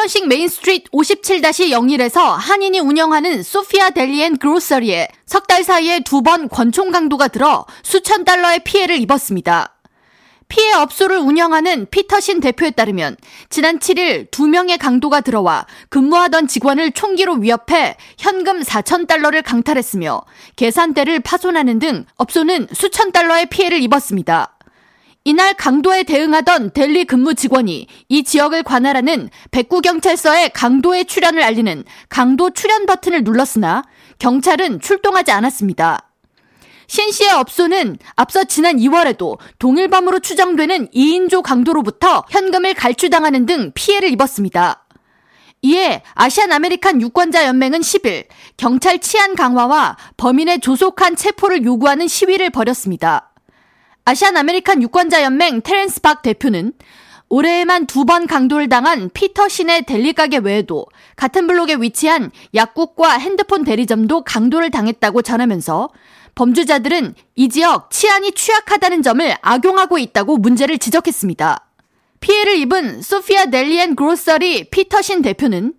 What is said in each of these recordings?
플러싱 메인 스트리트 57-01에서 한인이 운영하는 소피아 Deli and Grocery에 석 달 사이에 두 번 권총 강도가 들어 수천 달러의 피해를 입었습니다. 피해 업소를 운영하는 피터 신 대표에 따르면 지난 7일 두 명의 강도가 들어와 근무하던 직원을 총기로 위협해 현금 4천 달러를 강탈했으며 계산대를 파손하는 등 업소는 수천 달러의 피해를 입었습니다. 이날 강도에 대응하던 deli 근무 직원이 이 지역을 관할하는 백구경찰서에 강도의 출현을 알리는 강도 출현 버튼을 눌렀으나 경찰은 출동하지 않았습니다. 신 씨의 업소는 앞서 지난 2월에도 동일범으로 추정되는 2인조 강도로부터 현금을 갈취당하는 등 피해를 입었습니다. 이에 Asian American 유권자 연맹은 10일 경찰 치안 강화와 범인의 조속한 체포를 요구하는 시위를 벌였습니다. Asian American 유권자 연맹 테렌스 박 대표는 올해에만 두 번 강도를 당한 피터 신의 deli 가게 외에도 같은 블록에 위치한 약국과 핸드폰 대리점도 강도를 당했다고 전하면서 범죄자들은 이 지역 치안이 취약하다는 점을 악용하고 있다고 문제를 지적했습니다. 피해를 입은 소피아 Deli and Grocery 피터 신 대표는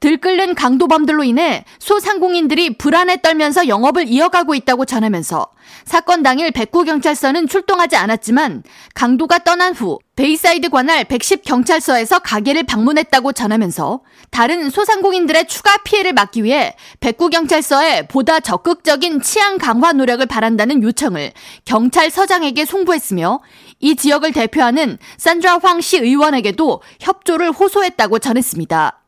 들끓는 강도범들로 인해 소상공인들이 불안에 떨면서 영업을 이어가고 있다고 전하면서 사건 당일 백구경찰서는 출동하지 않았지만 강도가 떠난 후 베이사이드 관할 110경찰서에서 가게를 방문했다고 전하면서 다른 소상공인들의 추가 피해를 막기 위해 백구경찰서에 보다 적극적인 치안 강화 노력을 바란다는 요청을 경찰서장에게 송부했으며 이 지역을 대표하는 산드라 황 시의원에게도 협조를 호소했다고 전했습니다.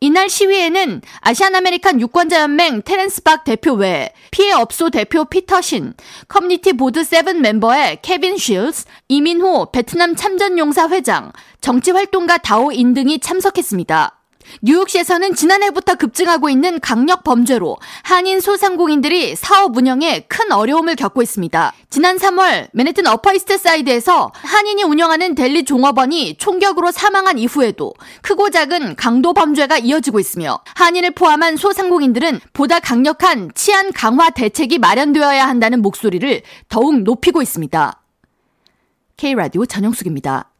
이날 시위에는 Asian American 유권자 연맹 테렌스 박 대표 외 피해 업소 대표 피터 신, Community Board Seven 멤버의 케빈 쉴스, 이민호 베트남 참전용사 회장, 정치활동가 다오인 등이 참석했습니다. 뉴욕시에서는 지난해부터 급증하고 있는 강력 범죄로 한인 소상공인들이 사업 운영에 큰 어려움을 겪고 있습니다. 지난 3월 맨해튼 어퍼이스트 사이드에서 한인이 운영하는 deli 종업원이 총격으로 사망한 이후에도 크고 작은 강도 범죄가 이어지고 있으며 한인을 포함한 소상공인들은 보다 강력한 치안 강화 대책이 마련되어야 한다는 목소리를 더욱 높이고 있습니다. K라디오 전영숙입니다.